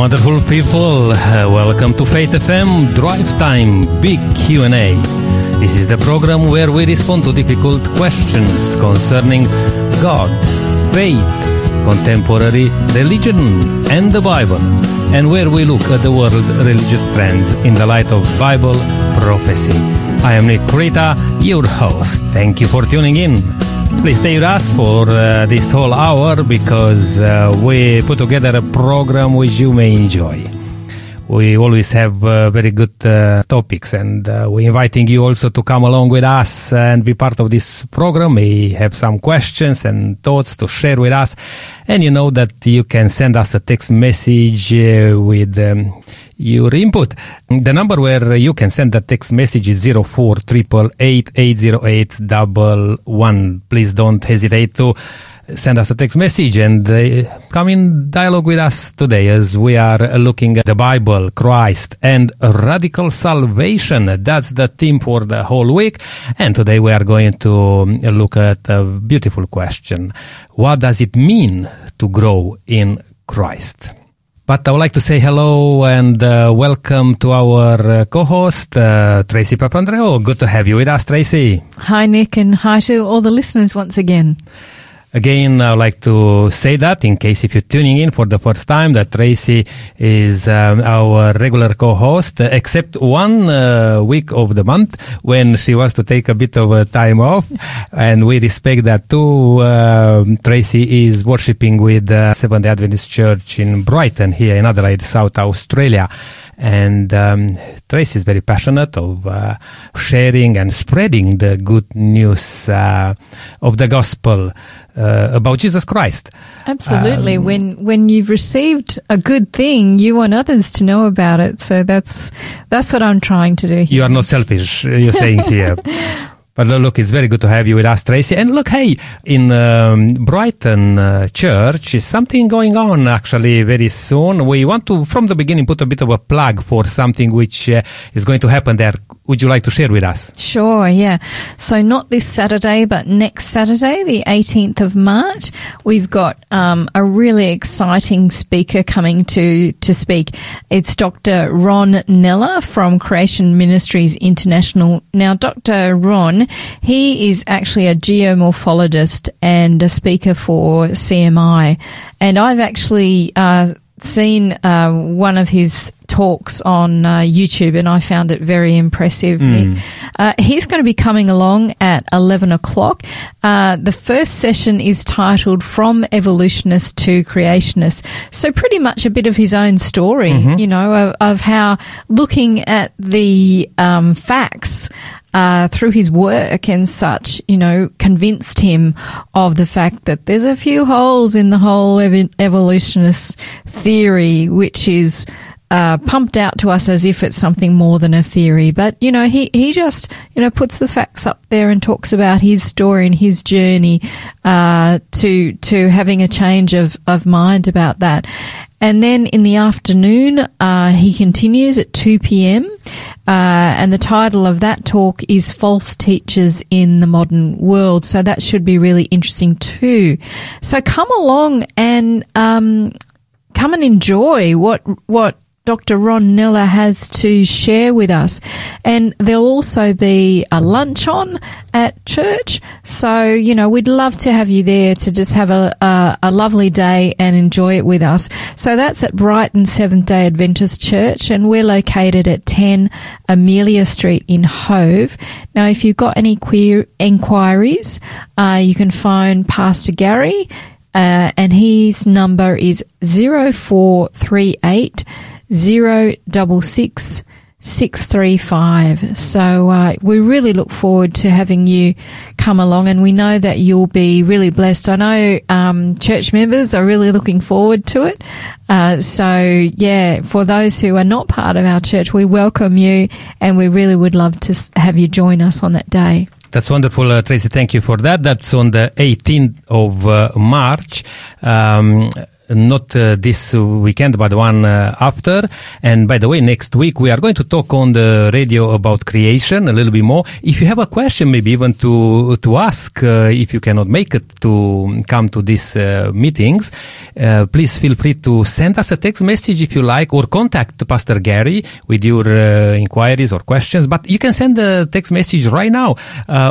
wonderful people. Uh, welcome to Faith FM Drive Time Big Q&A. This is the program where we respond to difficult questions concerning God, faith, contemporary religion, and the Bible, and where we look at the world religious trends in the light of Bible prophecy. I am Nick Krita, your host. Thank you for tuning in. Please stay with us for uh, this whole hour because uh, we put together a program which you may enjoy. We always have uh, very good uh, topics, and uh, we're inviting you also to come along with us and be part of this program. We have some questions and thoughts to share with us, and you know that you can send us a text message uh, with. Um, your input. The number where you can send a text message is 04 Please don't hesitate to send us a text message and uh, come in dialogue with us today as we are looking at the Bible, Christ, and radical salvation. That's the theme for the whole week. And today we are going to look at a beautiful question. What does it mean to grow in Christ? But I would like to say hello and uh, welcome to our uh, co-host, uh, Tracy Papandreou. Good to have you with us, Tracy. Hi, Nick, and hi to all the listeners once again. Again, I would like to say that in case if you're tuning in for the first time, that Tracy is um, our regular co-host, except one uh, week of the month when she wants to take a bit of a time off, and we respect that too. Uh, Tracy is worshiping with the Seventh Day Adventist Church in Brighton here in Adelaide, South Australia and um, Tracy is very passionate of uh, sharing and spreading the good news uh, of the gospel uh, about Jesus Christ. Absolutely. Um, when when you've received a good thing, you want others to know about it. So that's that's what I'm trying to do. Here. You are not selfish. You're saying here. Look, it's very good to have you with us, Tracy. And look, hey, in um, Brighton uh, Church is something going on actually very soon. We want to, from the beginning, put a bit of a plug for something which uh, is going to happen there. Would you like to share with us? Sure, yeah. So not this Saturday, but next Saturday, the 18th of March, we've got um, a really exciting speaker coming to to speak. It's Dr. Ron Neller from Creation Ministries International. Now, Dr. Ron he is actually a geomorphologist and a speaker for CMI. And I've actually uh, seen uh, one of his talks on uh, YouTube and I found it very impressive. Mm. Uh, he's going to be coming along at 11 o'clock. Uh, the first session is titled From Evolutionist to Creationist. So pretty much a bit of his own story, mm-hmm. you know, of, of, how looking at the um, facts uh, through his work and such, you know, convinced him of the fact that there's a few holes in the whole ev- evolutionist theory, which is uh, pumped out to us as if it's something more than a theory. But, you know, he, he just, you know, puts the facts up there and talks about his story and his journey uh, to to having a change of, of mind about that. And then in the afternoon, uh, he continues at 2 p.m. Uh, and the title of that talk is False Teachers in the Modern World. So that should be really interesting too. So come along and, um, come and enjoy what, what Dr. Ron Neller has to share with us. And there'll also be a lunch on at church. So, you know, we'd love to have you there to just have a, a, a lovely day and enjoy it with us. So that's at Brighton Seventh day Adventist Church and we're located at 10 Amelia Street in Hove. Now, if you've got any queer inquiries, uh, you can phone Pastor Gary uh, and his number is 0438 zero double six six three five. So uh, we really look forward to having you come along, and we know that you'll be really blessed. I know um, church members are really looking forward to it. Uh, so yeah, for those who are not part of our church, we welcome you, and we really would love to have you join us on that day. That's wonderful, uh, Tracy. Thank you for that. That's on the 18th of uh, March. Um, not uh, this weekend, but one uh, after. And by the way, next week we are going to talk on the radio about creation a little bit more. If you have a question, maybe even to to ask, uh, if you cannot make it to come to these uh, meetings, uh, please feel free to send us a text message if you like, or contact Pastor Gary with your uh, inquiries or questions. But you can send a text message right now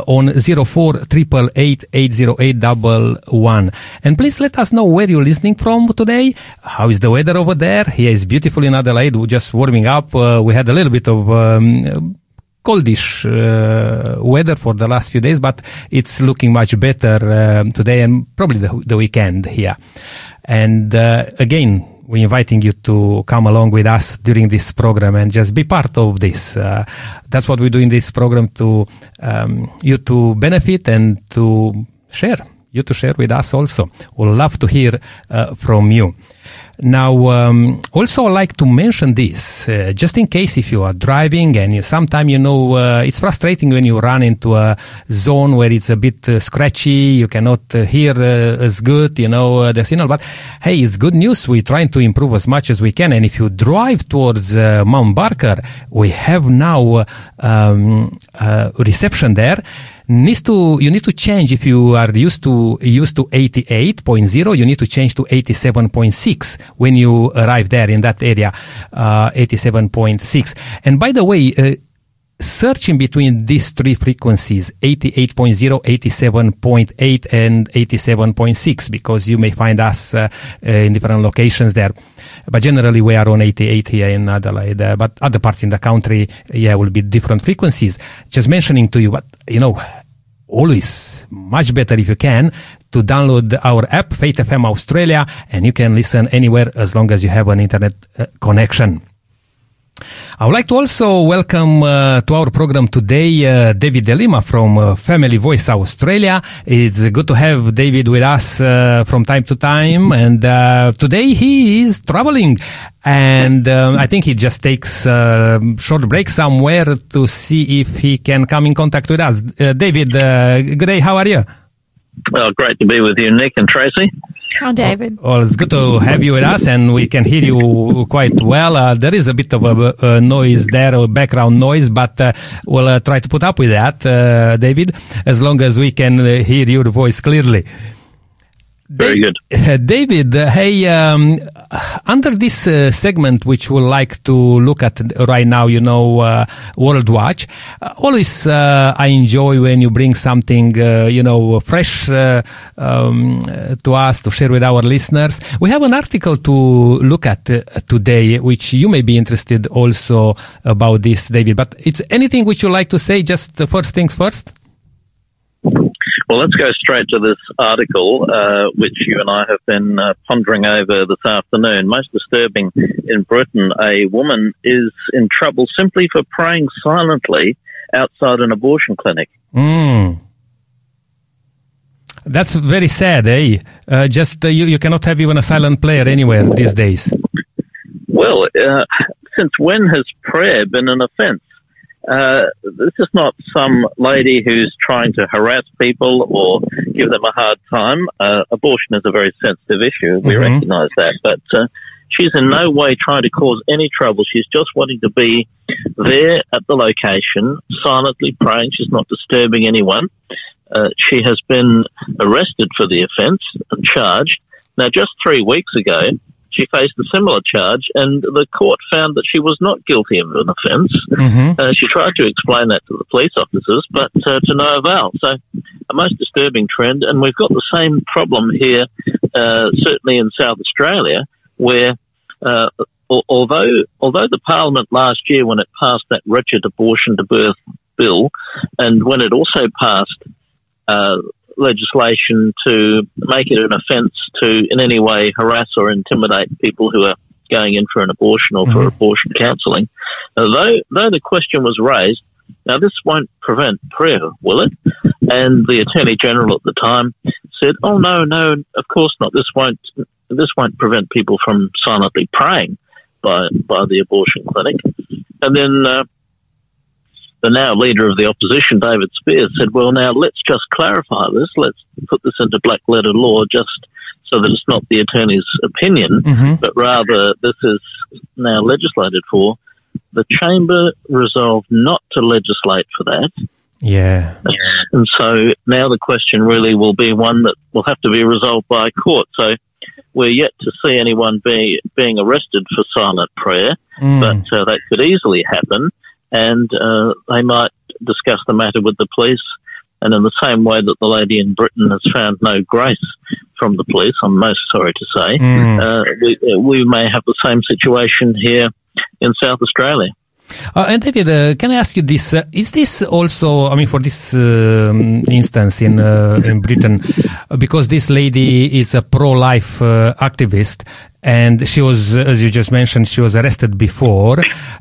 on zero four triple eight eight zero eight double one, and please let us know where you're listening from today? How is the weather over there? Here is beautiful in Adelaide. Just warming up. Uh, we had a little bit of um, coldish uh, weather for the last few days, but it's looking much better uh, today and probably the, the weekend here. And uh, again, we're inviting you to come along with us during this program and just be part of this. Uh, that's what we do in this program to um, you to benefit and to share you to share with us also. We'll love to hear uh, from you. Now, um, also I like to mention this, uh, just in case if you are driving and you sometimes, you know, uh, it's frustrating when you run into a zone where it's a bit uh, scratchy, you cannot uh, hear uh, as good, you know, the signal, but hey, it's good news. We're trying to improve as much as we can. And if you drive towards Mount Barker, we have now um, reception there needs to you need to change if you are used to used to 88.0 you need to change to 87.6 when you arrive there in that area uh, 87.6 and by the way uh, searching between these three frequencies 88.0 87.8 and 87.6 because you may find us uh, uh, in different locations there but generally we are on 88 here in Adelaide uh, but other parts in the country yeah will be different frequencies just mentioning to you but you know always much better if you can to download our app Faith FM Australia and you can listen anywhere as long as you have an internet uh, connection. I would like to also welcome uh, to our program today uh, David d'Lima from uh, Family Voice Australia. It's good to have David with us uh, from time to time, and uh, today he is traveling, and um, I think he just takes a short break somewhere to see if he can come in contact with us. Uh, David, good day. How are you? Well, great to be with you, Nick and Tracy. Hi, David. Well, it's good to have you with us, and we can hear you quite well. Uh, there is a bit of a, a noise there, a background noise, but uh, we'll uh, try to put up with that, uh, David, as long as we can uh, hear your voice clearly. Very good. Uh, David, uh, hey, um, under this uh, segment, which we'd like to look at right now, you know, uh, World Watch, always uh, I enjoy when you bring something, you know, fresh um, to us to share with our listeners. We have an article to look at today, which you may be interested also about this, David. But it's anything which you like to say, just first things first? Well, let's go straight to this article, uh, which you and I have been uh, pondering over this afternoon. Most disturbing in Britain, a woman is in trouble simply for praying silently outside an abortion clinic. Mm. That's very sad, eh? Uh, just uh, you, you cannot have even a silent player anywhere these days. Well, uh, since when has prayer been an offence? Uh, this is not some lady who's trying to harass people or give them a hard time. Uh, abortion is a very sensitive issue. We mm-hmm. recognize that. But uh, she's in no way trying to cause any trouble. She's just wanting to be there at the location, silently praying. She's not disturbing anyone. Uh, she has been arrested for the offence and charged. Now, just three weeks ago, she faced a similar charge, and the court found that she was not guilty of an offence. Mm-hmm. Uh, she tried to explain that to the police officers, but uh, to no avail. So, a most disturbing trend, and we've got the same problem here, uh, certainly in South Australia, where uh, although although the Parliament last year, when it passed that wretched abortion to birth bill, and when it also passed uh, legislation to make it an offence to in any way harass or intimidate people who are going in for an abortion or for mm-hmm. abortion counselling. Though, though the question was raised, now this won't prevent prayer, will it? And the Attorney General at the time said, "Oh no, no, of course not. This won't this won't prevent people from silently praying by by the abortion clinic." And then uh, the now leader of the opposition, David Speirs, said, well, now let's just clarify this. Let's put this into black letter law just so that it's not the attorney's opinion, Mm-hmm. but rather this is now legislated for. The chamber resolved not to legislate for that, Yeah. and so now the question really will be one that will have to be resolved by a court. So we're yet to see anyone be being arrested for silent prayer, Mm. but uh, that could easily happen, and uh, they might discuss the matter with the police. And in the same way that the lady in Britain has found no grace from the police, I'm most sorry to say, Mm. uh, we, we may have the same situation here in South Australia. Uh, and David, uh, can I ask you this? Uh, is this also, I mean, for this um, instance in uh, in Britain, uh, because this lady is a pro-life uh, activist, and she was, as you just mentioned, she was arrested before,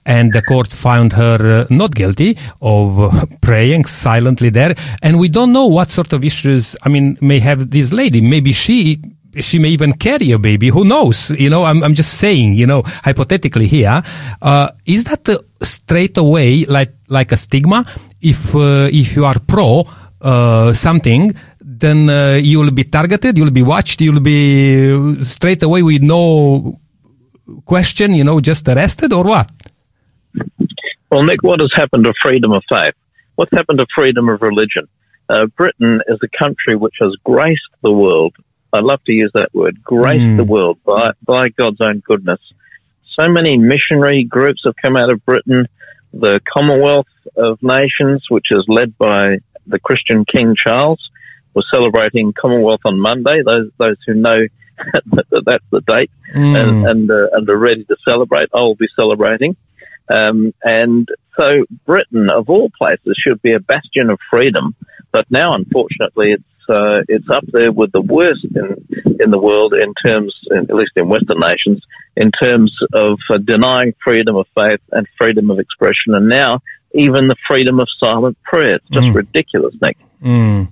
and the court found her not guilty of praying silently there, and we don't know what sort of issues, I mean, may have this lady. Maybe she she may even carry a baby. Who knows? You know, I'm, I'm just saying, you know, hypothetically here. Uh, is that straight away like, like a stigma? If, uh, if you are pro, uh, something, then uh, you will be targeted, you'll be watched, you'll be uh, straight away with no question, you know, just arrested or what? Well, Nick, what has happened to freedom of faith? What's happened to freedom of religion? Uh, Britain is a country which has graced the world. I love to use that word, grace Mm. the world by, by God's own goodness. So many missionary groups have come out of Britain. The Commonwealth of Nations, which is led by the Christian King Charles, was celebrating Commonwealth on Monday. Those those who know that that's the date Mm. and and, uh, and are ready to celebrate, I will be celebrating. Um, and so Britain, of all places, should be a bastion of freedom. But now, unfortunately, it's uh, it's up there with the worst in in the world in terms, at least in Western nations, in terms of uh, denying freedom of faith and freedom of expression, and now even the freedom of silent prayer. It's just Mm. ridiculous, Nick. Mm.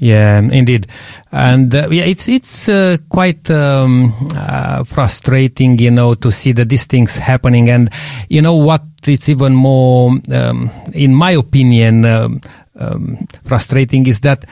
Yeah, indeed, and uh, yeah, it's it's uh, quite um, uh, frustrating, you know, to see that these things happening. And you know what? It's even more, um, in my opinion, um, um, frustrating is that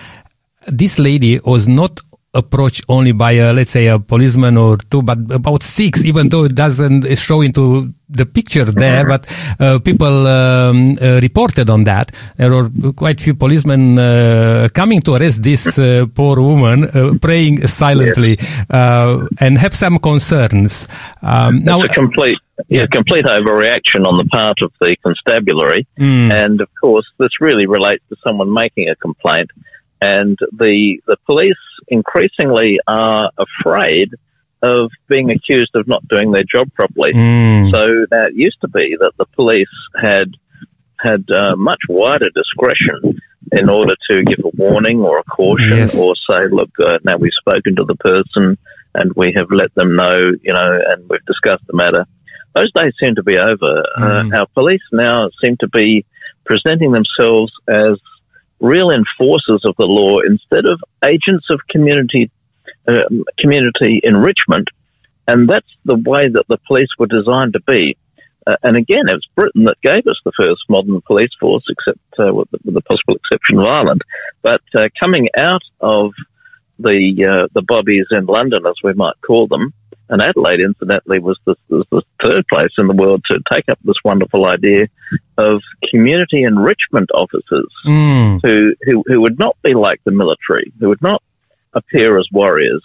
this lady was not approached only by, a, let's say, a policeman or two, but about six, even though it doesn't show into the picture there, but uh, people um, uh, reported on that. There were quite few policemen uh, coming to arrest this uh, poor woman, uh, praying silently, uh, and have some concerns. Um, now, a complete, yeah, complete overreaction on the part of the constabulary. Mm. And of course, this really relates to someone making a complaint. And the the police increasingly are afraid of being accused of not doing their job properly. Mm. So that used to be that the police had had uh, much wider discretion in order to give a warning or a caution Yes. or say, look, uh, now we've spoken to the person and we have let them know, you know, and we've discussed the matter. Those days seem to be over. Mm. Uh, our police now seem to be presenting themselves as real enforcers of the law instead of agents of community um, community enrichment, and that's the way that the police were designed to be. Uh, and again, it was Britain that gave us the first modern police force, except uh, with, the, with the possible exception of Ireland. But uh, coming out of the uh, the bobbies in London, as we might call them, and Adelaide, incidentally, was the, was the third place in the world to take up this wonderful idea of community enrichment officers Mm. who, who, who would not be like the military, who would not appear as warriors,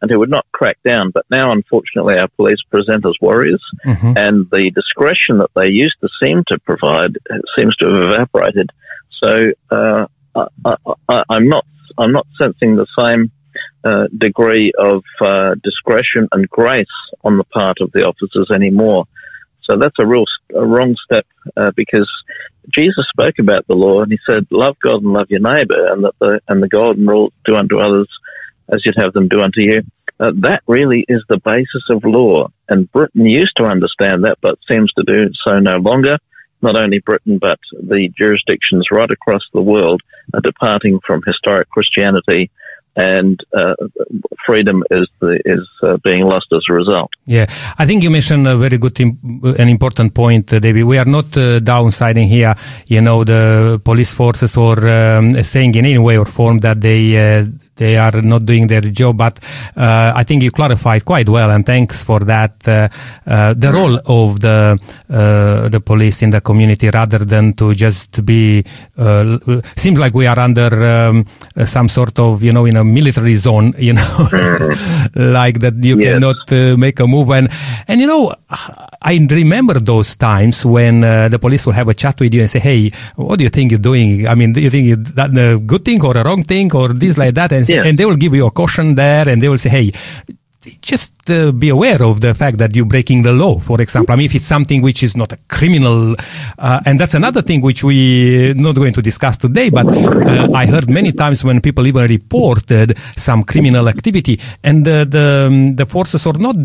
and who would not crack down. But now, unfortunately, our police present as warriors, Mhm. and the discretion that they used to seem to provide seems to have evaporated. So uh, I, I, I, I'm not I'm not sensing the same uh, degree of uh, discretion and grace on the part of the officers anymore. So that's a real a wrong step uh, because Jesus spoke about the law and he said, "Love God and love your neighbour," and that the and the golden rule, "Do unto others as you'd have them do unto you." Uh, that really is the basis of law, and Britain used to understand that, but seems to do so no longer. Not only Britain, but the jurisdictions right across the world are departing from historic Christianity, and uh, freedom is the, is uh, being lost as a result. Yeah, I think you mentioned a very good, im- an important point, uh, David. We are not uh, downsiding here, you know, the police forces or um, saying in any way or form that they uh, they are not doing their job. But uh, I think you clarified quite well, and thanks for that. Uh, uh, the role of the uh, the police in the community, rather than to just be, uh, seems like we are under um, some sort of you know in a military zone, you know, like that you Yes. cannot uh, make a move. And and you know, I remember those times when uh, the police will have a chat with you and say, "Hey, what do you think you're doing? I mean, do you think done a good thing or a wrong thing or this like that?" And, Yeah. and they will give you a caution there, and they will say, "Hey." Just uh, be aware of the fact that you're breaking the law. For example, I mean, if it's something which is not a criminal, uh, and that's another thing which we not going to discuss today. But uh, I heard many times when people even reported some criminal activity, and the the, um, the forces are not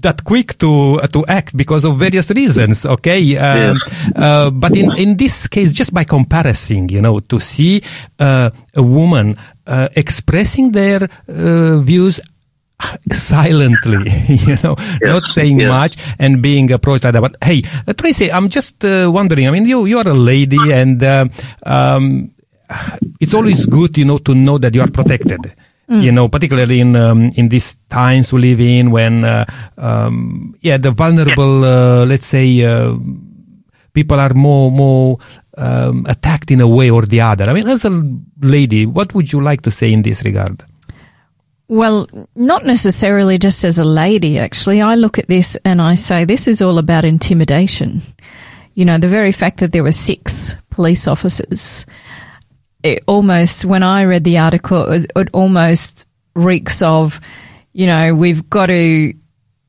that quick to uh, to act because of various reasons. Okay, um, uh, but in in this case, just by comparison, you know, to see uh, a woman uh, expressing their uh, views silently, you know, not saying yes. much and being approached like that. But hey, uh, Tracy, I'm just uh, wondering. I mean, you you are a lady, and uh, um, it's always good, you know, to know that you are protected. You know, particularly in um, in these times we live in, when uh, um, yeah, the vulnerable, uh, let's say, uh, people are more more um, attacked in a way or the other. I mean, as a lady, what would you like to say in this regard? Well, not necessarily just as a lady, actually. I look at this and I say this is all about intimidation. You know, the very fact that there were six police officers, it almost, when I read the article, it, it almost reeks of, you know, we've got to,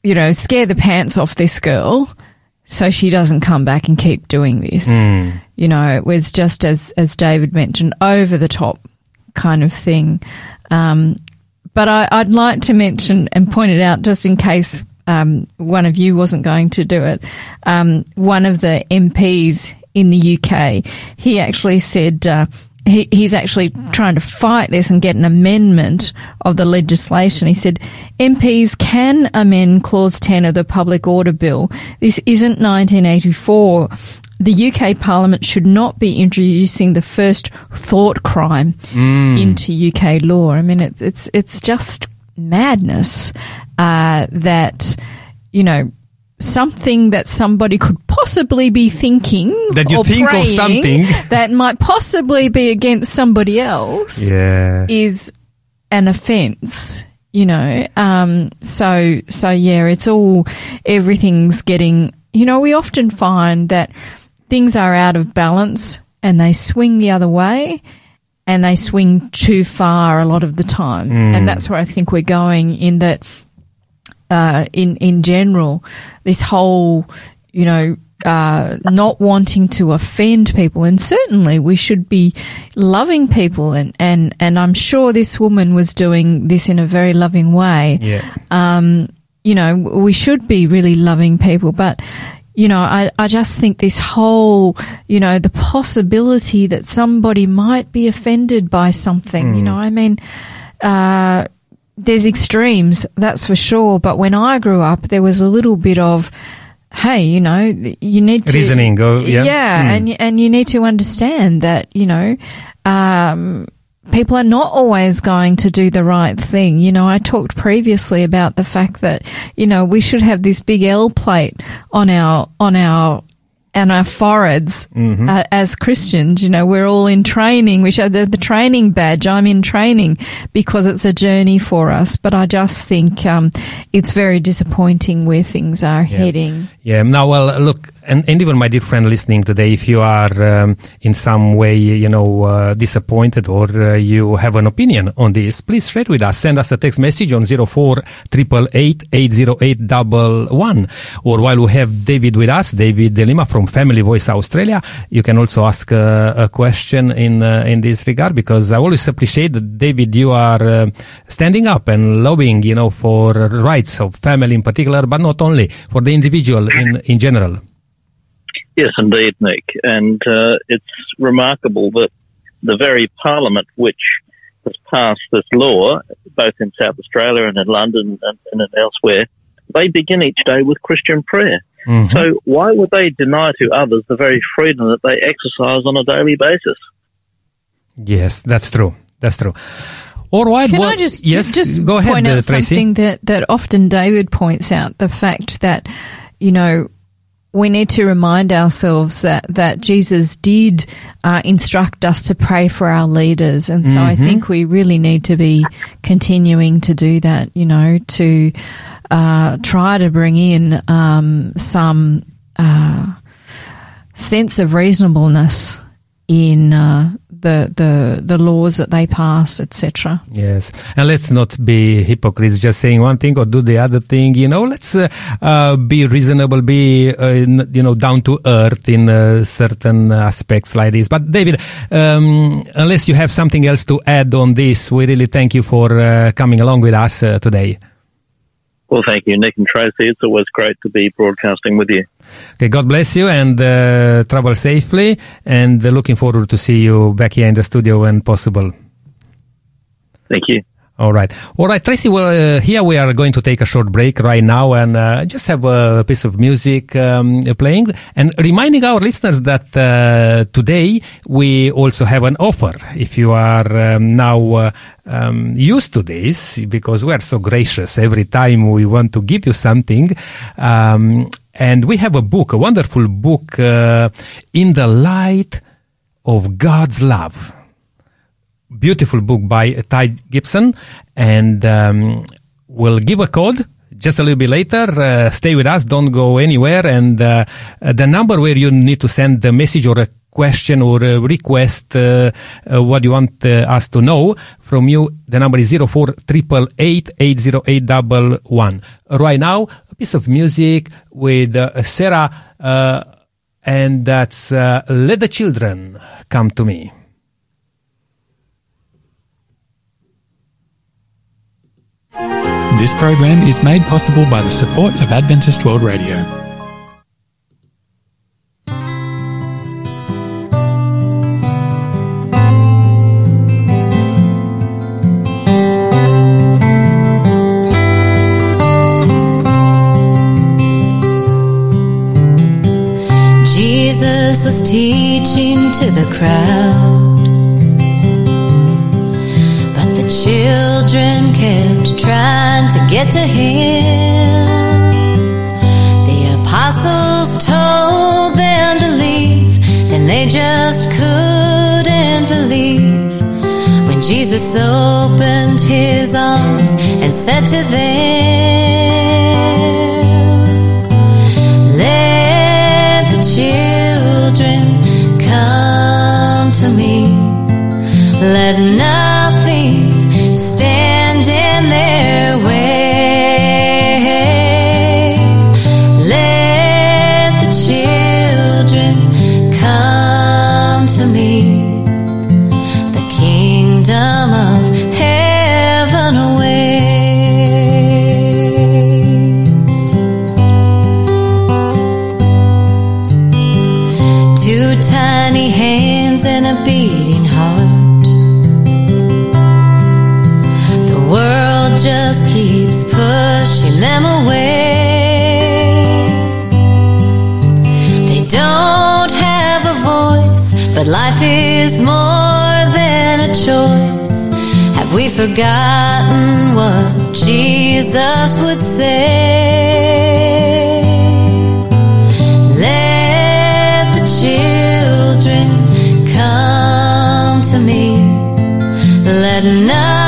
you know, scare the pants off this girl so she doesn't come back and keep doing this. You know, it was just as, as David mentioned, over the top kind of thing. Um, but I, I'd like to mention and point it out just in case um, one of you wasn't going to do it. Um, one of the MPs in the UK, he actually said uh, he, he's actually trying to fight this and get an amendment of the legislation. He said MPs can amend Clause 10 of the Public Order Bill. This isn't 1984 the UK Parliament should not be introducing the first thought crime into UK law. I mean, it's it's it's just madness uh, that you know something that somebody could possibly be thinking That you or think of something. that might possibly be against somebody else Yeah. is an offence you know um so so yeah it's all everything's getting you know we often find that things are out of balance and they swing the other way and they swing too far a lot of the time and that's where i think we're going in that uh, in in general, this whole you know uh, not wanting to offend people, and certainly we should be loving people, and and and I'm sure this woman was doing this in a very loving way. Yeah. Um, you know, we should be really loving people, but. You know, I, I just think this whole, you know, the possibility that somebody might be offended by something, you know, I mean, uh, there's extremes, that's for sure. But when I grew up, there was a little bit of, hey, you know, you need to Reasoning, oh, yeah. Hmm. and and you need to understand that you know. Um, People are not always going to do the right thing. You know, I talked previously about the fact that, you know, we should have this big L plate on our, on our, and our foreheads Mm-hmm. uh, as Christians. You know, we're all in training. We show the, the training badge. I'm in training because it's a journey for us. But I just think um, it's very disappointing where things are heading. Yeah. No. well, look, and, and even my dear friend listening today, if you are um, in some way, you know, uh, disappointed or uh, you have an opinion on this, please share it with us. Send us a text message on 04 888 Or while we have David with us, David d'Lima from Family Voice Australia, you can also ask uh, a question in uh, in this regard because I always appreciate that, David, you are uh, standing up and lobbying, you know, for rights of family in particular, but not only for the individual in in general. Yes, indeed, Nick. And uh, it's remarkable that the very parliament which has passed this law, both in South Australia and in London and, and elsewhere, they begin each day with Christian prayer. Mhm. So why would they deny to others the very freedom that they exercise on a daily basis? Yes, that's true. That's true. All right. Can well, I just yes, just go ahead, point out uh, Tracy. something that that often David points out the fact that you know we need to remind ourselves that that Jesus did uh, instruct us to pray for our leaders, and so I Mm-hmm. think we really need to be continuing to do that. You know, to uh, try to bring in um, some uh, sense of reasonableness in uh, the the the laws that they pass, etc. Yes, and let's not be hypocrites, just saying one thing or do the other thing. You know, let's uh, uh, be reasonable, be uh, n- you know down to earth in uh, certain aspects like this. But David, um, unless you have something else to add on this, we really thank you for uh, coming along with us uh, today. Well, thank you, Nick and Tracy. It's always great to be broadcasting with you. Okay, God bless you and uh, travel safely. And uh, looking forward to see you back here in the studio when possible. Thank you. All right. All right, Tracy. Well, uh, here we are going to take a short break right now and uh, just have a piece of music um, playing and reminding our listeners that uh, today we also have an offer. If you are um, now uh, um, used to this, because we are so gracious every time we want to give you something. Um, and we have a book, a wonderful book, uh, In the Light of God's Love beautiful book by Ty Gibson, and um, we'll give a code just a little bit later. Uh, stay with us, don't go anywhere, and uh, uh, the number where you need to send the message or a question or a request uh, uh, what you want uh, us to know from you the number is 04 right now a piece of music with uh, sarah uh, and that's uh, let the children come to me This program is made possible by the support of Adventist World Radio. Jesus was teaching to the crowd, get to him. The apostles told them to leave, then they just couldn't believe when Jesus opened his arms and said to them, let the children come to me. Let nothing them away. They don't have a voice, but life is more than a choice. Have we forgotten what Jesus would say? Let the children come to me. Let nothing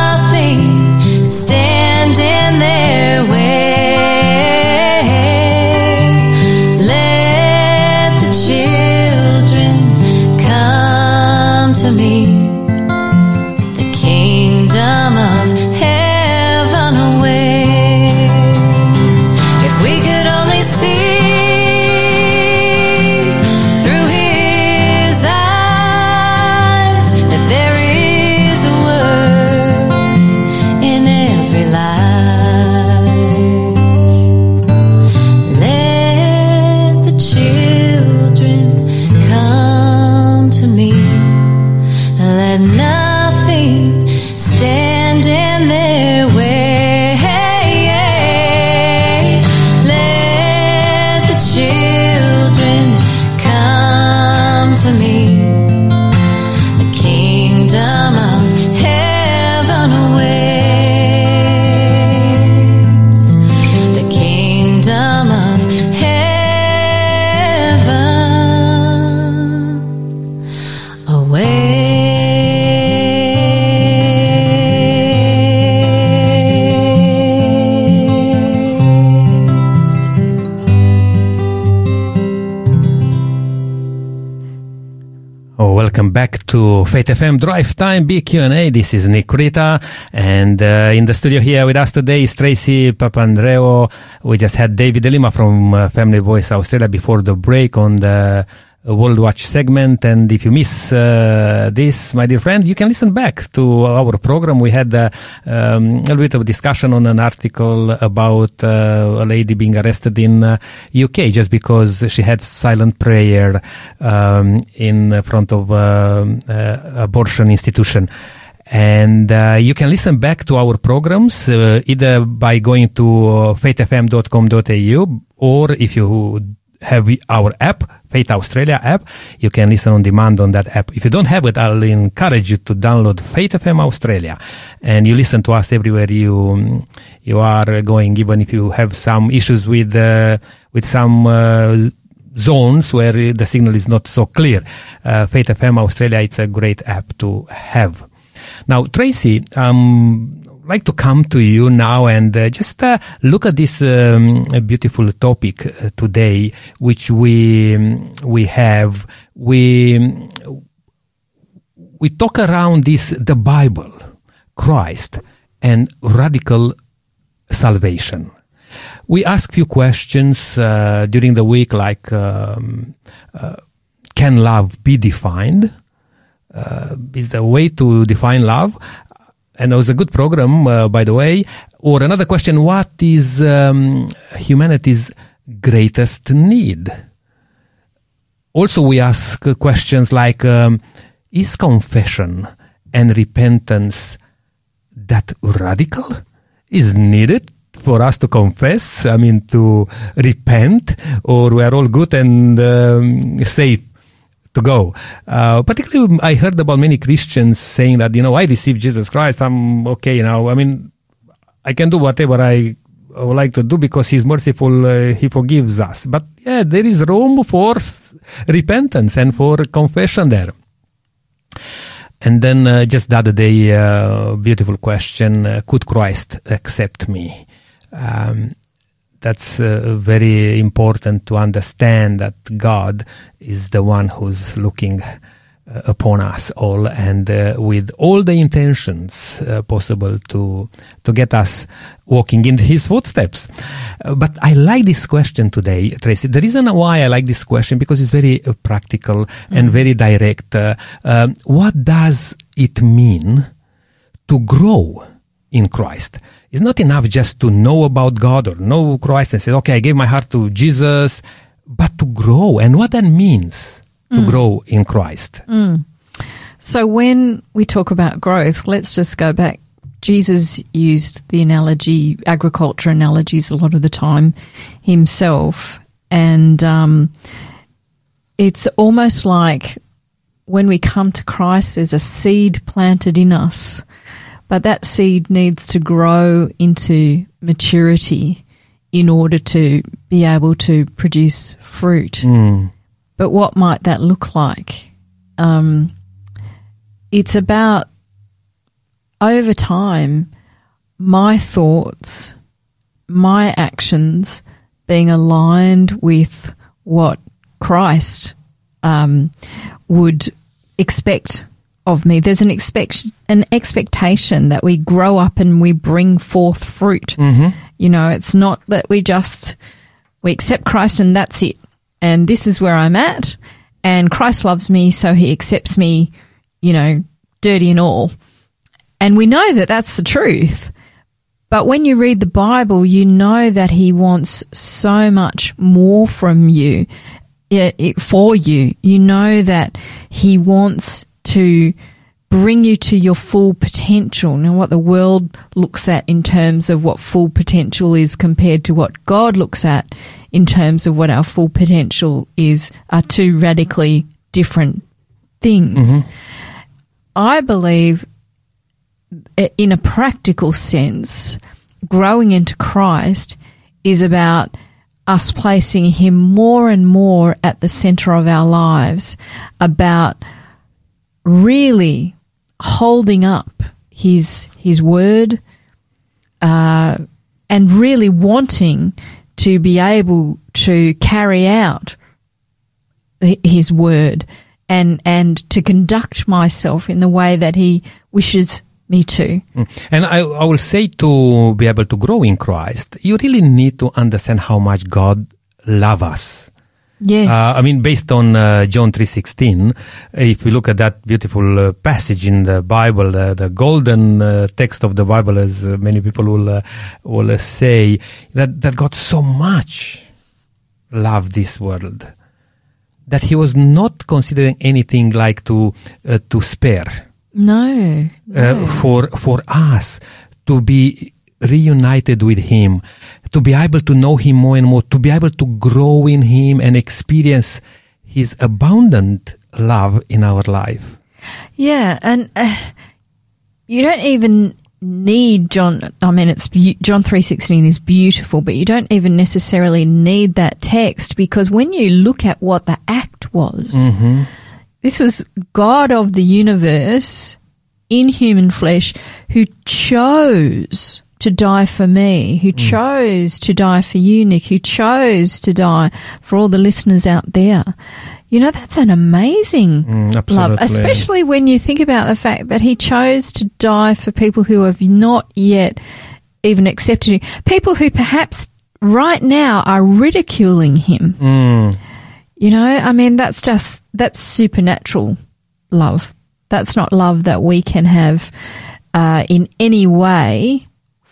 welcome back to Faith FM Drive Time Big Q&A. This is Nick Rita, and uh, in the studio here with us today is Tracy Papandreou. We just had David d'Lima from uh, Family Voice Australia before the break on the World Watch segment. And if you miss uh, this, my dear friend, you can listen back to our program. We had uh, um, a little bit of discussion on an article about uh, a lady being arrested in UK uh, just because she had silent prayer um, in front of uh, uh, abortion institution. And uh, you can listen back to our programs uh, either by going to faithfm.com.au or if you have our app, Faith Australia app. You can listen on demand on that app. If you don't have it, I'll encourage you to download Faith FM Australia, and you listen to us everywhere you you are going. Even if you have some issues with uh, with some. Uh, zones where the signal is not so clear. Uh, Faith FM Australia, it's a great app to have. Now, Tracy, um, like to come to you now and uh, just uh, look at this um, beautiful topic uh, today, which we um, we have. We we talk around this the Bible, Christ, and radical salvation. We ask few questions uh, during the week, like um, uh, can love be defined? Uh, is the way to define love? And it was a good program, uh, by the way. Or another question: What is um, humanity's greatest need? Also, we ask questions like: um, Is confession and repentance that radical? Is needed for us to confess? I mean, to repent, or we are all good and um, safe to go. Uh, particularly, I heard about many Christians saying that, you know, I received Jesus Christ. I'm okay know. I mean, I can do whatever I would like to do because He's merciful. Uh, he forgives us. But yeah, there is room for repentance and for confession there. And then uh, just the other day, uh, beautiful question: uh, Could Christ accept me? Um, that's uh, very important to understand that God is the one who's looking uh, upon us all and uh, with all the intentions uh, possible to to get us walking in his footsteps. Uh, but i like this question today tracy. The reason why i like this question because it's very uh, practical mm-hmm. and very direct um, what does it mean to grow in christ it's not enough just to know about God or know Christ and say, okay, I gave my heart to Jesus, but to grow and what that means to mm. grow in Christ. Mm. So when we talk about growth, let's just go back. Jesus used the analogy, agriculture analogies a lot of the time himself. And um, it's almost like when we come to Christ, there's a seed planted in us but that seed needs to grow into maturity in order to be able to produce fruit. Mm. But what might that look like? Um, it's about over time, my thoughts, my actions being aligned with what Christ um, would expect of me. There's an expect an expectation that we grow up and we bring forth fruit. Mm-hmm. You know, it's not that we just we accept Christ and that's it. And this is where I'm at. And Christ loves me, so He accepts me. You know, dirty and all. And we know that that's the truth. But when you read the Bible, you know that He wants so much more from you, it, it, for you. You know that He wants to bring you to your full potential. Now, what the world looks at in terms of what full potential is compared to what God looks at in terms of what our full potential is are two radically different things. Mm-hmm. I believe, in a practical sense, growing into Christ is about us placing Him more and more at the center of our lives, about really holding up his his word uh, and really wanting to be able to carry out his word and and to conduct myself in the way that He wishes me to. And I, I will say to be able to grow in Christ, you really need to understand how much God loves us. Yes. Uh, I mean, based on uh, John three sixteen, if we look at that beautiful uh, passage in the Bible, uh, the golden uh, text of the Bible, as uh, many people will uh, will uh, say, that that God so much loved this world that He was not considering anything like to uh, to spare no. uh, no. for for us to be reunited with him to be able to know him more and more to be able to grow in him and experience his abundant love in our life Yeah, and uh, you don't even need John. I mean, it's John three sixteen is beautiful, but you don't even necessarily need that text because when you look at what the act was, this was God of the universe in human flesh who chose to die for me, who chose to die for you, Nick, who chose to die for all the listeners out there. You know, that's an amazing Mm, love, especially when you think about the fact that he chose to die for people who have not yet even accepted him, people who perhaps right now are ridiculing him. Mm. You know, I mean, that's just, that's supernatural love. That's not love that we can have uh, in any way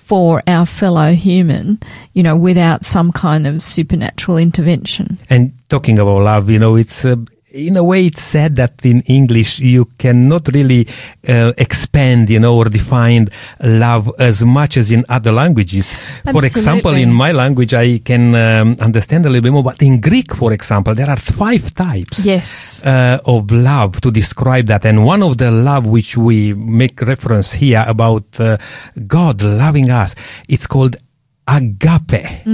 for our fellow human, you know, without some kind of supernatural intervention. and talking about love you know it's uh, in a way it's said that in english you cannot really uh, expand you know or define love as much as in other languages for example in my language i can um, understand a little bit more but in greek for example there are five types Yes. uh, of love to describe that. And one of the love which we make reference here about uh, God loving us, it's called agape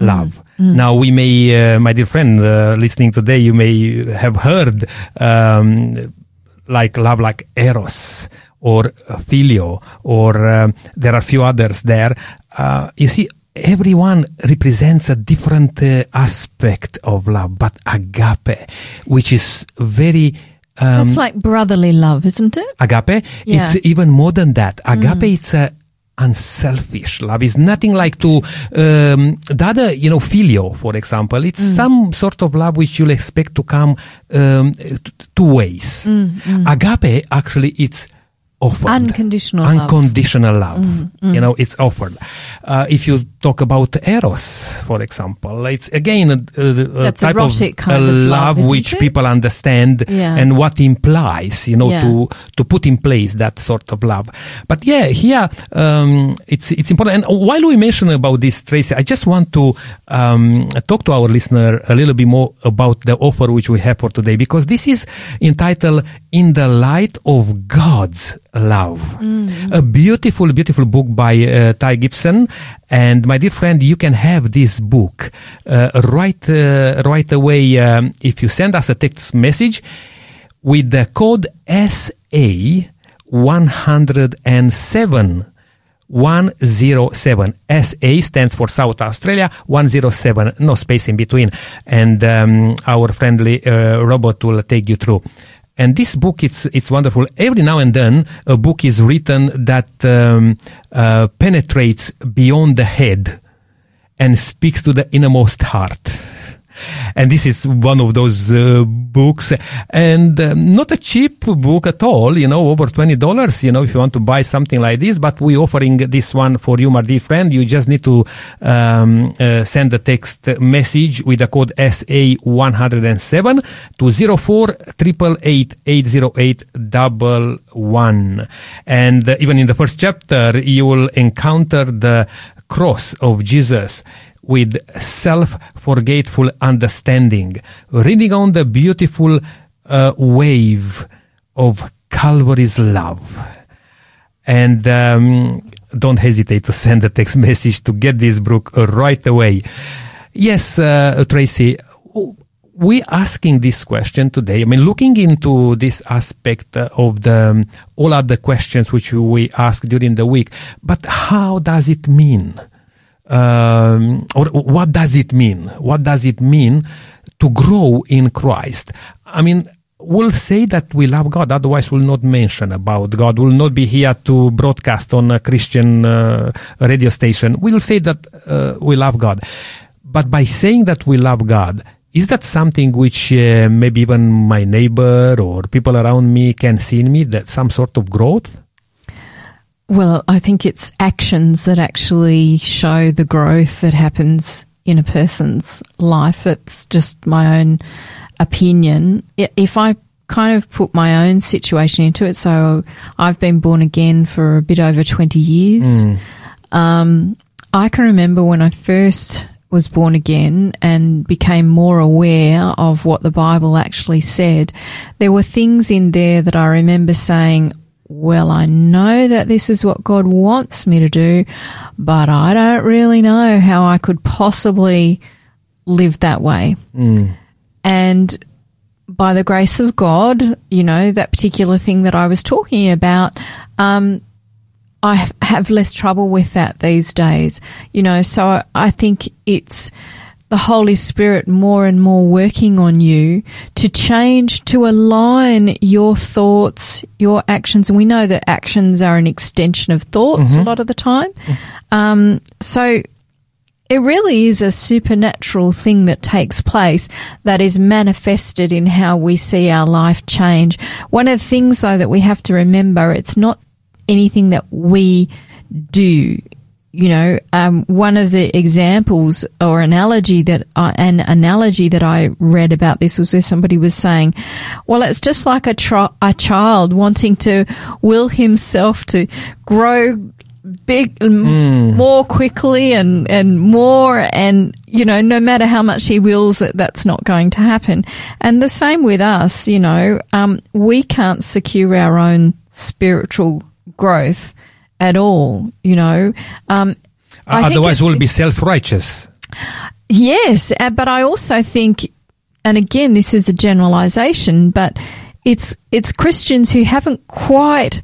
love. Now we may, uh, my dear friend, uh, listening today, you may have heard um, like love like eros or phileo, or um, there are a few others there. Uh, you see, everyone represents a different uh, aspect of love, but agape, which is very um, That's like brotherly love, isn't it? agape. Yeah. It's even more than that. Agape, it's a unselfish love. is nothing like to um, the other, you know, phileo, for example. It's some sort of love which you'll expect to come um, two ways. Agape, actually, it's offered. Unconditional love. Unconditional love. You know, it's offered. Uh, if you talk about eros, for example, it's again a, a, a type of kind uh, of love, isn't which it? people understand Yeah. and what implies, you know, Yeah. to to put in place that sort of love. But yeah, here um, it's it's important. And while we mention about this, Tracy, I just want to um, talk to our listener a little bit more about the offer which we have for today, because this is entitled "In the Light of God's Love," a beautiful, beautiful book by uh, Ty Gibson. And my dear friend, you can have this book. Uh, right uh, right away um, if you send us a text message with the code SA 107 107 SA stands for South Australia 107 no space in between. And um, our friendly uh, robot will take you through and this book it's it's wonderful every now and then a book is written that um, uh, penetrates beyond the head and speaks to the innermost heart. And this is one of those uh, books, and um, not a cheap book at all. You know, over twenty dollars. You know, if you want to buy something like this, but we're offering this one for you, my dear friend. You just need to um, uh, send a text message with the code SA one hundred and seven to 04 888 one. And uh, even in the first chapter, you will encounter the cross of Jesus with self-forgetful understanding, reading on the beautiful uh, wave of Calvary's love. And um, don't hesitate to send a text message to get this book right away. Yes, uh, Tracy, we asking this question today. I mean, looking into this aspect uh, of the um, all other questions which we ask during the week, but how does it mean? Um, or what does it mean? What does it mean to grow in Christ? I mean, we'll say that we love God, otherwise we will not mention about God, We'll not be here to broadcast on a Christian uh, radio station. We'll say that uh, we love God. But by saying that we love God, is that something which uh, maybe even my neighbor or people around me can see in me, that some sort of growth? Well, I think it's actions that actually show the growth that happens in a person's life. It's just my own opinion. If I kind of put my own situation into it, so I've been born again for a bit over 20 years. Mm. Um, I can remember when I first was born again and became more aware of what the Bible actually said, there were things in there that I remember saying, well, I know that this is what God wants me to do, but I don't really know how I could possibly live that way. Mm. And by the grace of God, you know, that particular thing that I was talking about, um, I have less trouble with that these days, you know, so I think it's the Holy Spirit more and more working on you to change, to align your thoughts, your actions. And we know that actions are an extension of thoughts mm-hmm. a lot of the time. Mm-hmm. Um, so it really is a supernatural thing that takes place that is manifested in how we see our life change. One of the things though that we have to remember, it's not anything that we do you know, um, one of the examples or analogy that I, an analogy that I read about this was where somebody was saying, "Well, it's just like a, tr- a child wanting to will himself to grow big mm. more quickly and and more and you know no matter how much he wills it that's not going to happen and the same with us you know um, we can't secure our own spiritual growth at all, you know. Um, Otherwise, we'll be self righteous. Yes, uh, but I also think, and again, this is a generalization, but it's it's Christians who haven't quite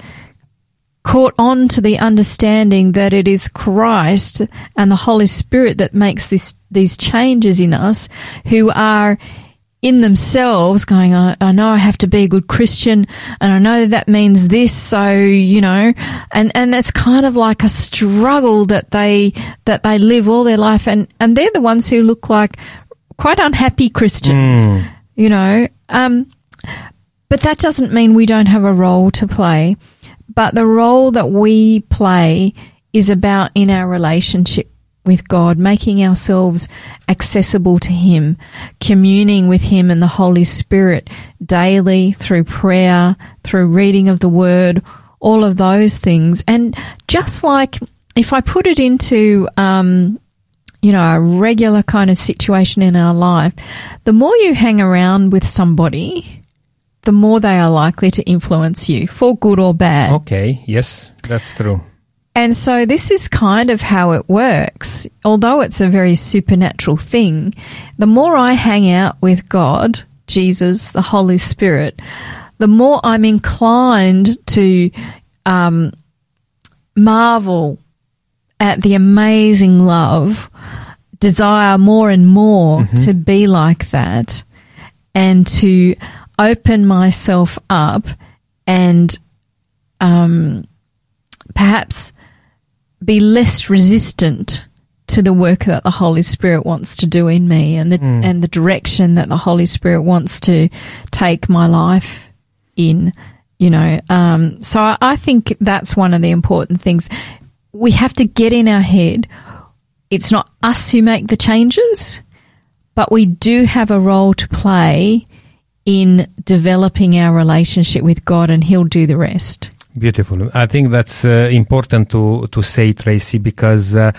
caught on to the understanding that it is Christ and the Holy Spirit that makes this these changes in us, who are in themselves going, I, I, know I have to be a good Christian and I know that, that means this. So, you know, and, and that's kind of like a struggle that they, that they live all their life. And, and they're the ones who look like quite unhappy Christians, mm. you know, um, but that doesn't mean we don't have a role to play. But the role that we play is about in our relationship with God, making ourselves accessible to Him, communing with Him and the Holy Spirit daily through prayer, through reading of the Word, all of those things. And just like if I put it into, um, you know, a regular kind of situation in our life, the more you hang around with somebody, the more they are likely to influence you for good or bad. Okay, yes, that's true. And so this is kind of how it works. Although it's a very supernatural thing, the more I hang out with God, Jesus, the Holy Spirit, the more I'm inclined to um, marvel at the amazing love, desire more and more mm-hmm. to be like that, and to open myself up and um, perhaps be less resistant to the work that the Holy Spirit wants to do in me and the mm. and the direction that the Holy Spirit wants to take my life in. You know, um, so I, I think that's one of the important things. We have to get in our head. It's not us who make the changes, but we do have a role to play in developing our relationship with God, and He'll do the rest. Beautiful. I think that's uh, important to to say, Tracy, because uh,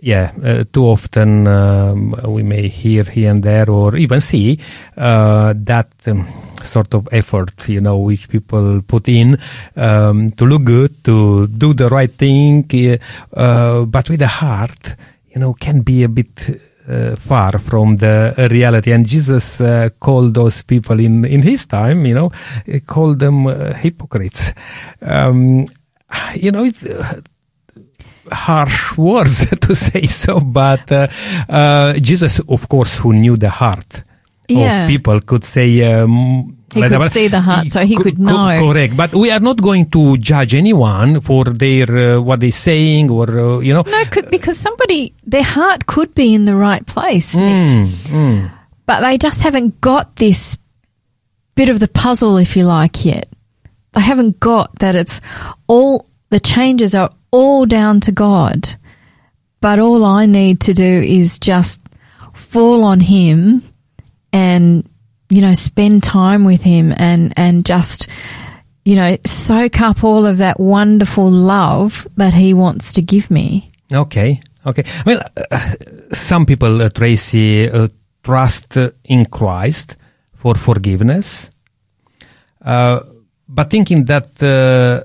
yeah, uh, too often um, we may hear here and there, or even see uh, that. Um, sort of effort, you know, which people put in um, to look good, to do the right thing, uh, but with the heart, you know, can be a bit uh, far from the reality. And Jesus uh, called those people in, in his time, you know, called them uh, hypocrites. Um, you know, uh, harsh words to say so, but uh, uh, Jesus, of course, who knew the heart yeah. of people, could say, um, He Like could that. see the heart, so he Co- could co- know. correct, but we are not going to judge anyone for their uh, what they're saying or uh, you know. No, could, because somebody, their heart could be in the right place, Mm, Nick, but they just haven't got this bit of the puzzle, if you like, yet. They haven't got that it's all, the changes are all down to God. But all I need to do is just fall on Him and, you know, spend time with Him and, and just, you know, soak up all of that wonderful love that He wants to give me. Okay, okay. Well, uh, some people, uh, Tracy, uh, trust uh, in Christ for forgiveness, uh, but thinking that uh,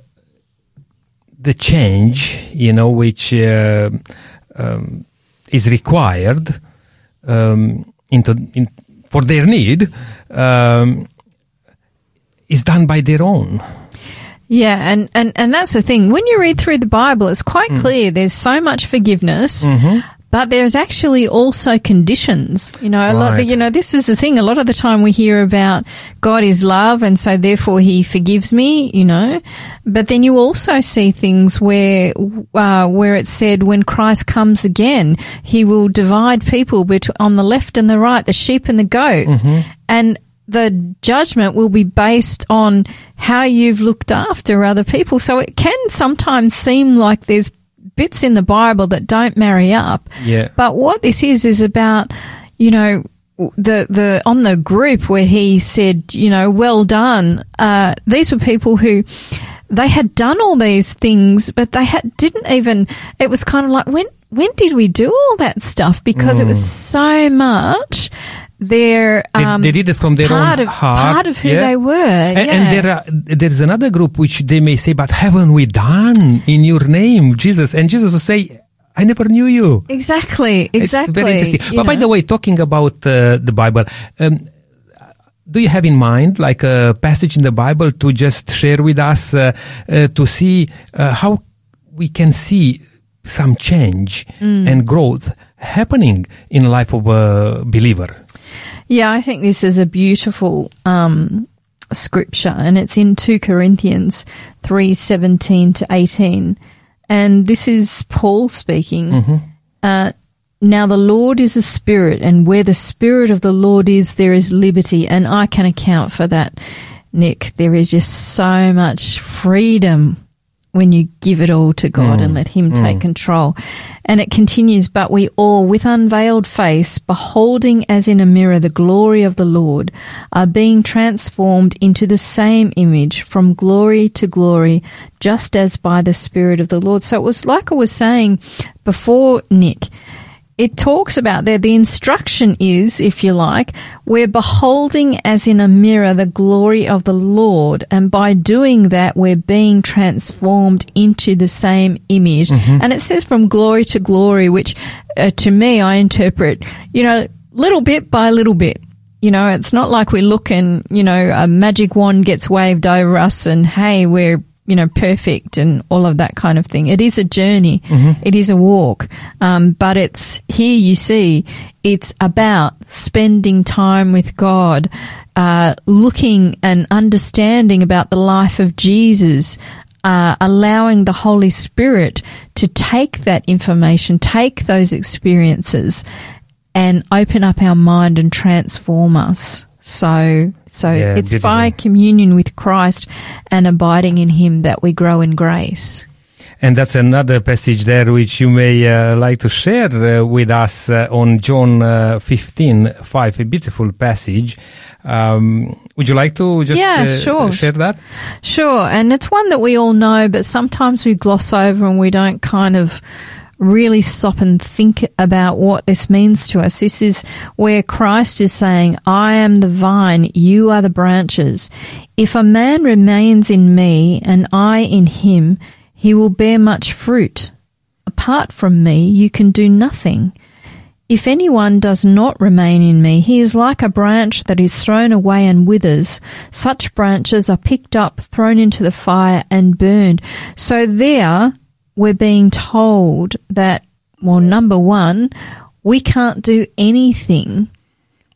the change, you know, which um, is required um, into in, for their need, um, is done by their own. Yeah, and, and, and that's the thing. When you read through the Bible, it's quite clear there's so much forgiveness, but there's actually also conditions. You know, a lot. Right. You know, this is the thing. A lot of the time we hear about God is love, and so therefore He forgives me. You know, but then you also see things where uh, where it's said when Christ comes again, He will divide people between on the left and the right, the sheep and the goats, and the judgment will be based on how you've looked after other people. So it can sometimes seem like there's bits in the Bible that don't marry up. Yeah. But what this is is about, you know, the the on the group where he said, you know, well done. Uh, these were people who they had done all these things, but they had didn't even. It was kind of like when when did we do all that stuff? Because it was so much. Their They, um, they did it from their part own of heart. part of who yeah. they were. And, yeah. and there are there's another group which they may say, "But haven't we done in your name, Jesus?" And Jesus will say, "I never knew you." exactly, exactly. It's very interesting. you But by the way, talking about uh, the Bible, um, do you have in mind like a passage in the Bible to just share with us uh, uh, to see uh, how we can see some change Mm. and growth happening in the life of a believer? Yeah, I think this is a beautiful um, scripture, and it's in two Corinthians three seventeen to eighteen, and this is Paul speaking. Uh, now the Lord is a spirit, and where the spirit of the Lord is, there is liberty, and I can account for that. Nick, there is just so much freedom when you give it all to God and mm. let Him take mm. control. And it continues, but we all, with unveiled face, beholding as in a mirror the glory of the Lord, are being transformed into the same image from glory to glory, just as by the Spirit of the Lord. So it was like I was saying before, Nick, it talks about there, the instruction is, if you like, we're beholding as in a mirror the glory of the Lord. And by doing that, we're being transformed into the same image. And it says from glory to glory, which uh, to me, I interpret, you know, little bit by little bit. You know, it's not like we look and, you know, a magic wand gets waved over us and hey, we're you know, perfect and all of that kind of thing. It is a journey. It is a walk. Um, but it's here you see it's about spending time with God, uh, looking and understanding about the life of Jesus, uh, allowing the Holy Spirit to take that information, take those experiences and open up our mind and transform us. So, so Yeah, it's by communion with Christ and abiding in Him that we grow in grace. And that's another passage there which you may uh, like to share uh, with us uh, on John uh, 15, 5, a beautiful passage. Um, would you like to just Yeah, uh, sure. share that? Sure, and it's one that we all know, but sometimes we gloss over and we don't kind of really stop and think about what this means to us. This is where Christ is saying, I am the vine, you are the branches. If a man remains in me and I in him, he will bear much fruit. Apart from me, you can do nothing. If anyone does not remain in me, he is like a branch that is thrown away and withers. Such branches are picked up, thrown into the fire, and burned. So there, we're being told that, well, number one, we can't do anything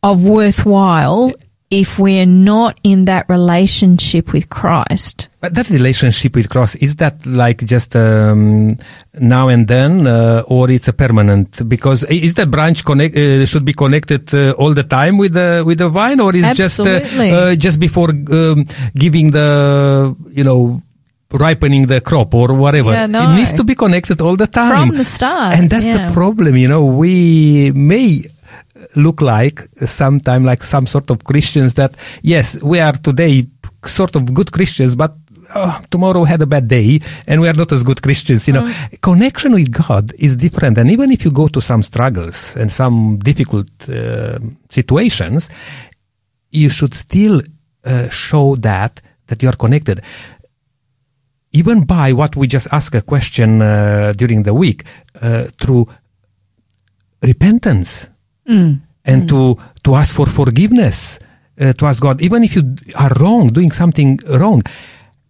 of worthwhile if we're not in that relationship with Christ. But that relationship with Christ, is that like just um, now and then, uh, or it's a permanent? Because is the branch connect uh, should be connected uh, all the time with the with the vine, or is just uh, Absolutely. uh, just before um, giving the you know ripening the crop or whatever? Yeah, no. It needs to be connected all the time From the start, and that's yeah. the problem. You know, we may look like sometime like some sort of Christians that yes, we are today sort of good Christians, but uh, tomorrow had a bad day and we are not as good Christians. You know, Mm. connection with God is different. And even if you go to some struggles and some difficult uh, situations, you should still uh, show that that you are connected even by what we just asked a question uh, during the week uh, through repentance. And to to ask for forgiveness uh, to ask god. Even if you are wrong doing something wrong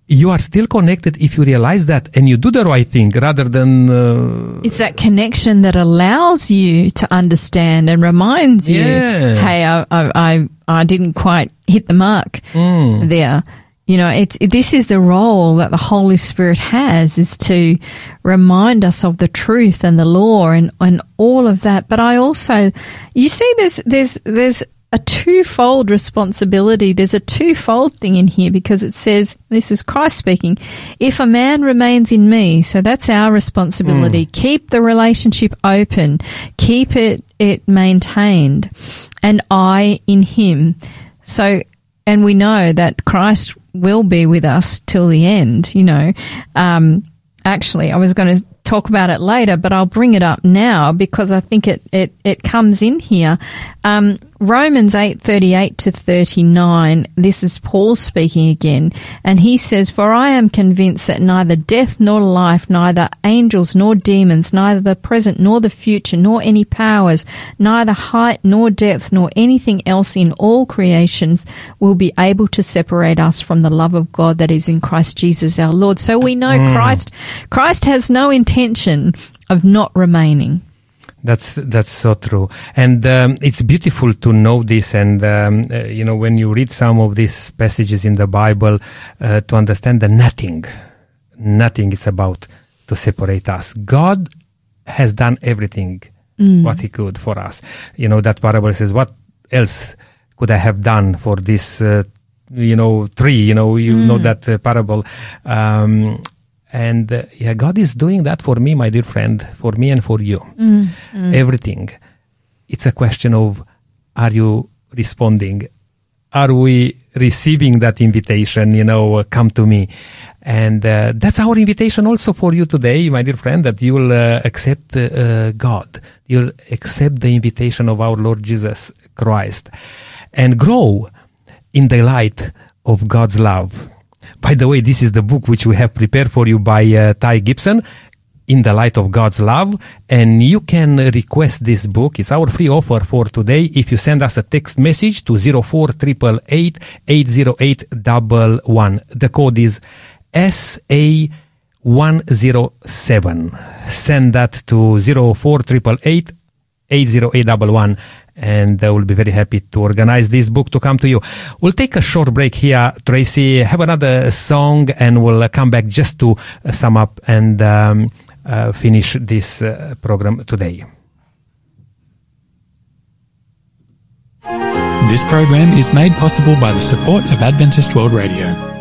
you are still connected if you realize that and you do the right thing rather than uh, It's that connection that allows you to understand and reminds you, hey, I, I, I, I didn't quite hit the mark Mm. there. You know, it's, this is the role that the Holy Spirit has is to remind us of the truth and the law and, and all of that. But I also, you see, there's, there's, there's a twofold responsibility. There's a twofold thing in here because it says, this is Christ speaking, if a man remains in me, so that's our responsibility. Mm. Keep the relationship open, keep it, it maintained, and I in him. So, and we know that Christ will be with us till the end, you know. Um, actually, I was going to talk about it later, but I'll bring it up now because I think it, it, it comes in here. Um, Romans 8:38 to 39. This is Paul speaking again, and he says, "For I am convinced that neither death nor life, neither angels nor demons, neither the present nor the future, nor any powers, neither height nor depth, nor anything else in all creations will be able to separate us from the love of God that is in Christ Jesus our Lord." So we know mm. Christ Christ has no intention of not remaining. That's that's so true, and um, it's beautiful to know this. And um, uh, you know, when you read some of these passages in the Bible, uh, to understand that nothing, nothing is about to separate us. God has done everything what He could for us. You know that parable says, "What else could I have done for this?" Uh, you know, tree. You know, you know that uh, parable. Um, and uh, yeah, God is doing that for me, my dear friend, for me and for you. Everything. It's a question of are you responding? Are we receiving that invitation? You know, uh, come to me. And uh, that's our invitation also for you today, my dear friend, that you will uh, accept uh, God. You'll accept the invitation of our Lord Jesus Christ and grow in the light of God's love. By the way, this is the book which we have prepared for you by uh, Ty Gibson, In the Light of God's Love. And you can request this book. It's our free offer for today. If you send us a text message to 04888 80811. The code is SA107. Send that to 04888 80811 and uh, we'll be very happy to organize this book to come to you. We'll take a short break here, Tracy, have another song and we'll uh, come back just to uh, sum up and um, uh, finish this uh, program today. This program is made possible by the support of Adventist World Radio.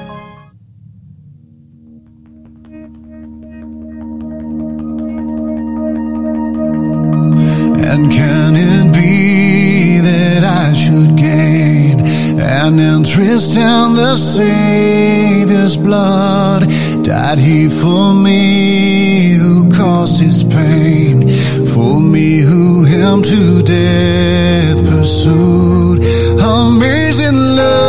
An interest in the Savior's blood? Died he for me who caused his pain? For me who him to death pursued? Amazing love,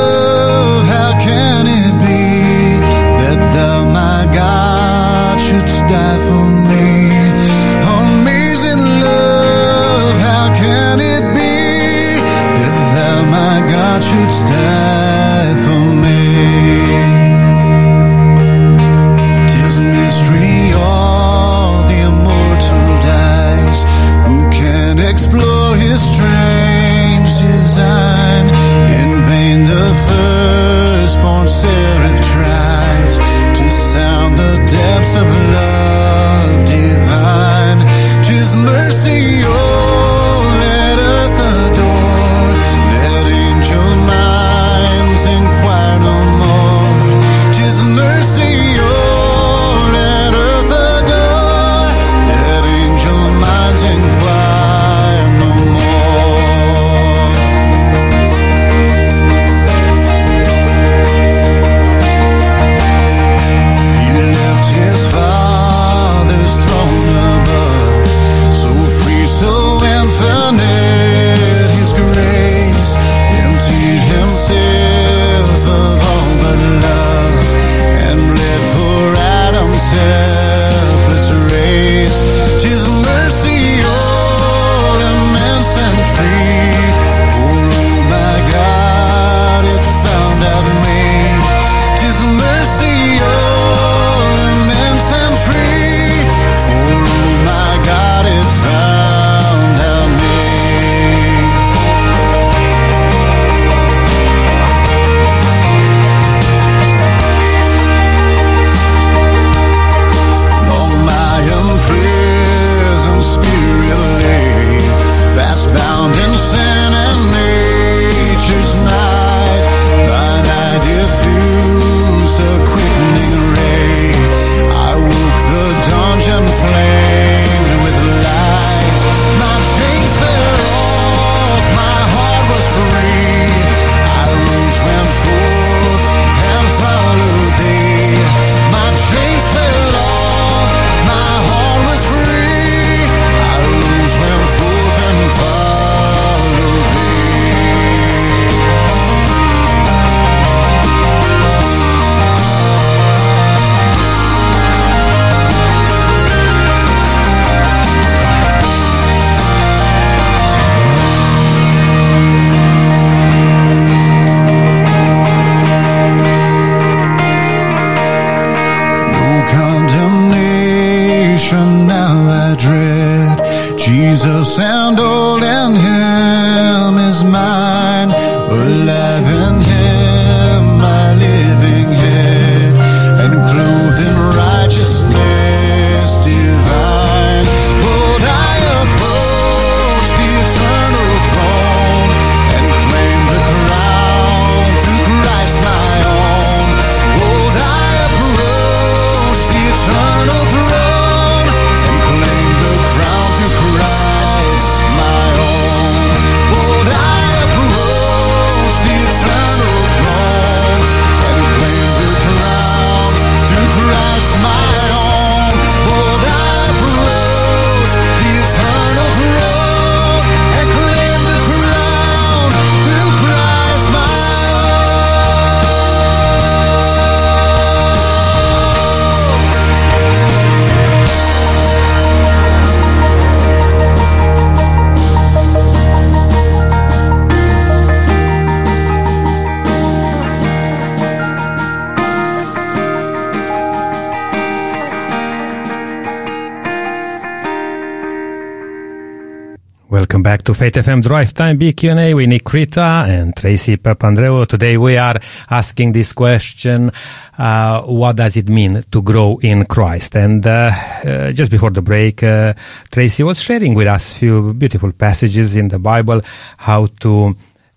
back to Faith FM Drive Time Big Q&A with Nick Rita and Tracy Papandreou. Today we are asking this question, uh, what does it mean to grow in Christ? And uh, uh, just before the break, uh, Tracy was sharing with us few beautiful passages in the Bible, how to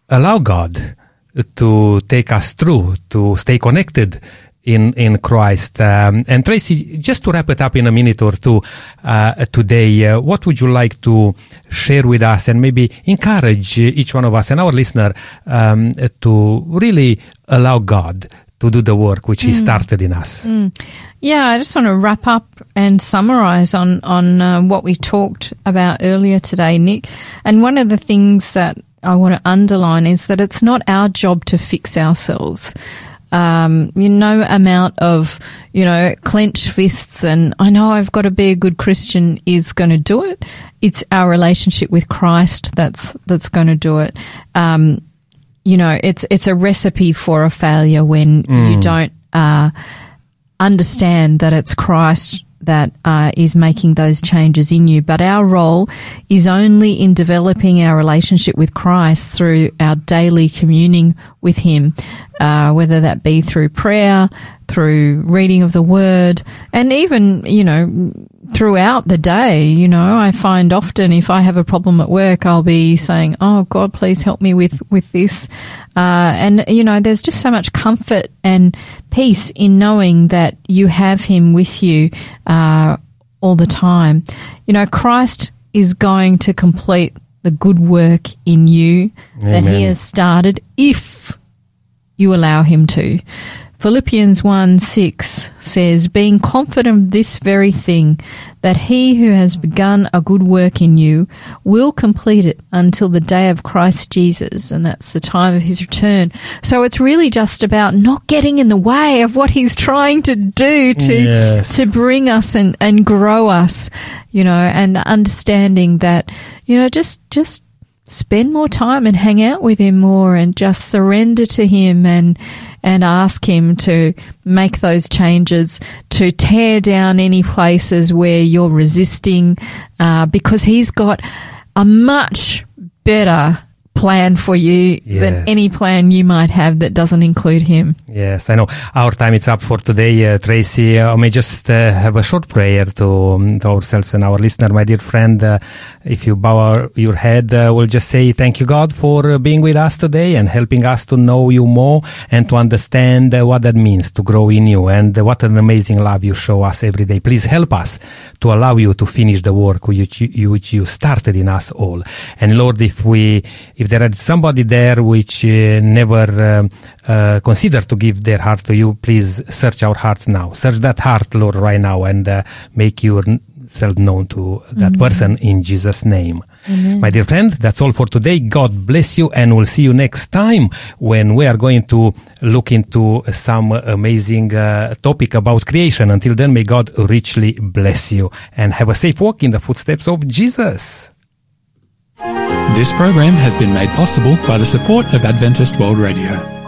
allow God to take us through, to stay connected in in Christ. Um, and Tracy, just to wrap it up in a minute or two uh, today, uh, what would you like to share with us and maybe encourage each one of us and our listener um, to really allow God to do the work which He started in us? Yeah, I just want to wrap up and summarize on on uh, what we talked about earlier today, Nick. And one of the things that I want to underline is that it's not our job to fix ourselves. Um, you know, amount of you know clenched fists and I know I've got to be a good Christian is going to do it. It's our relationship with Christ that's that's going to do it. Um, you know, it's it's a recipe for a failure when you don't uh, understand that it's Christ that uh, is making those changes in you. But our role is only in developing our relationship with Christ through our daily communing with Him, uh, whether that be through prayer, through reading of the Word, and even, you know, throughout the day, you know, I find often if I have a problem at work, I'll be saying, "Oh God, please help me with with this," uh, and you know, there's just so much comfort and peace in knowing that you have Him with you uh, all the time. You know, Christ is going to complete the good work in you that He has started if you allow Him to. Philippians 1 6 says, Being confident of this very thing, that he who has begun a good work in you will complete it until the day of Christ Jesus, and that's the time of his return. So it's really just about not getting in the way of what he's trying to do to, Yes. to bring us and, and grow us, you know, and understanding that, you know, just, just spend more time and hang out with him more and just surrender to him and and ask him to make those changes to tear down any places where you're resisting uh, because he's got a much better plan for you than any plan you might have that doesn't include him Yes, I know. Our time is up for today, uh, Tracy. Uh, I may just uh, have a short prayer to, um, to ourselves and our listener, my dear friend. Uh, if you bow our, your head, uh, we'll just say thank you, God, for uh, being with us today and helping us to know you more and to understand uh, what that means to grow in you and uh, what an amazing love you show us every day. Please help us to allow you to finish the work which you, which you started in us all. And Lord, if we, if there is somebody there which uh, never um, uh, consider to give their heart to you, please search our hearts now. Search that heart, Lord, right now, and uh, make yourself known to that person in Jesus' name. My dear friend, that's all for today. God bless you, and we'll see you next time when we are going to look into some amazing uh, topic about creation. Until then, may God richly bless you and have a safe walk in the footsteps of Jesus. This program has been made possible by the support of Adventist World Radio.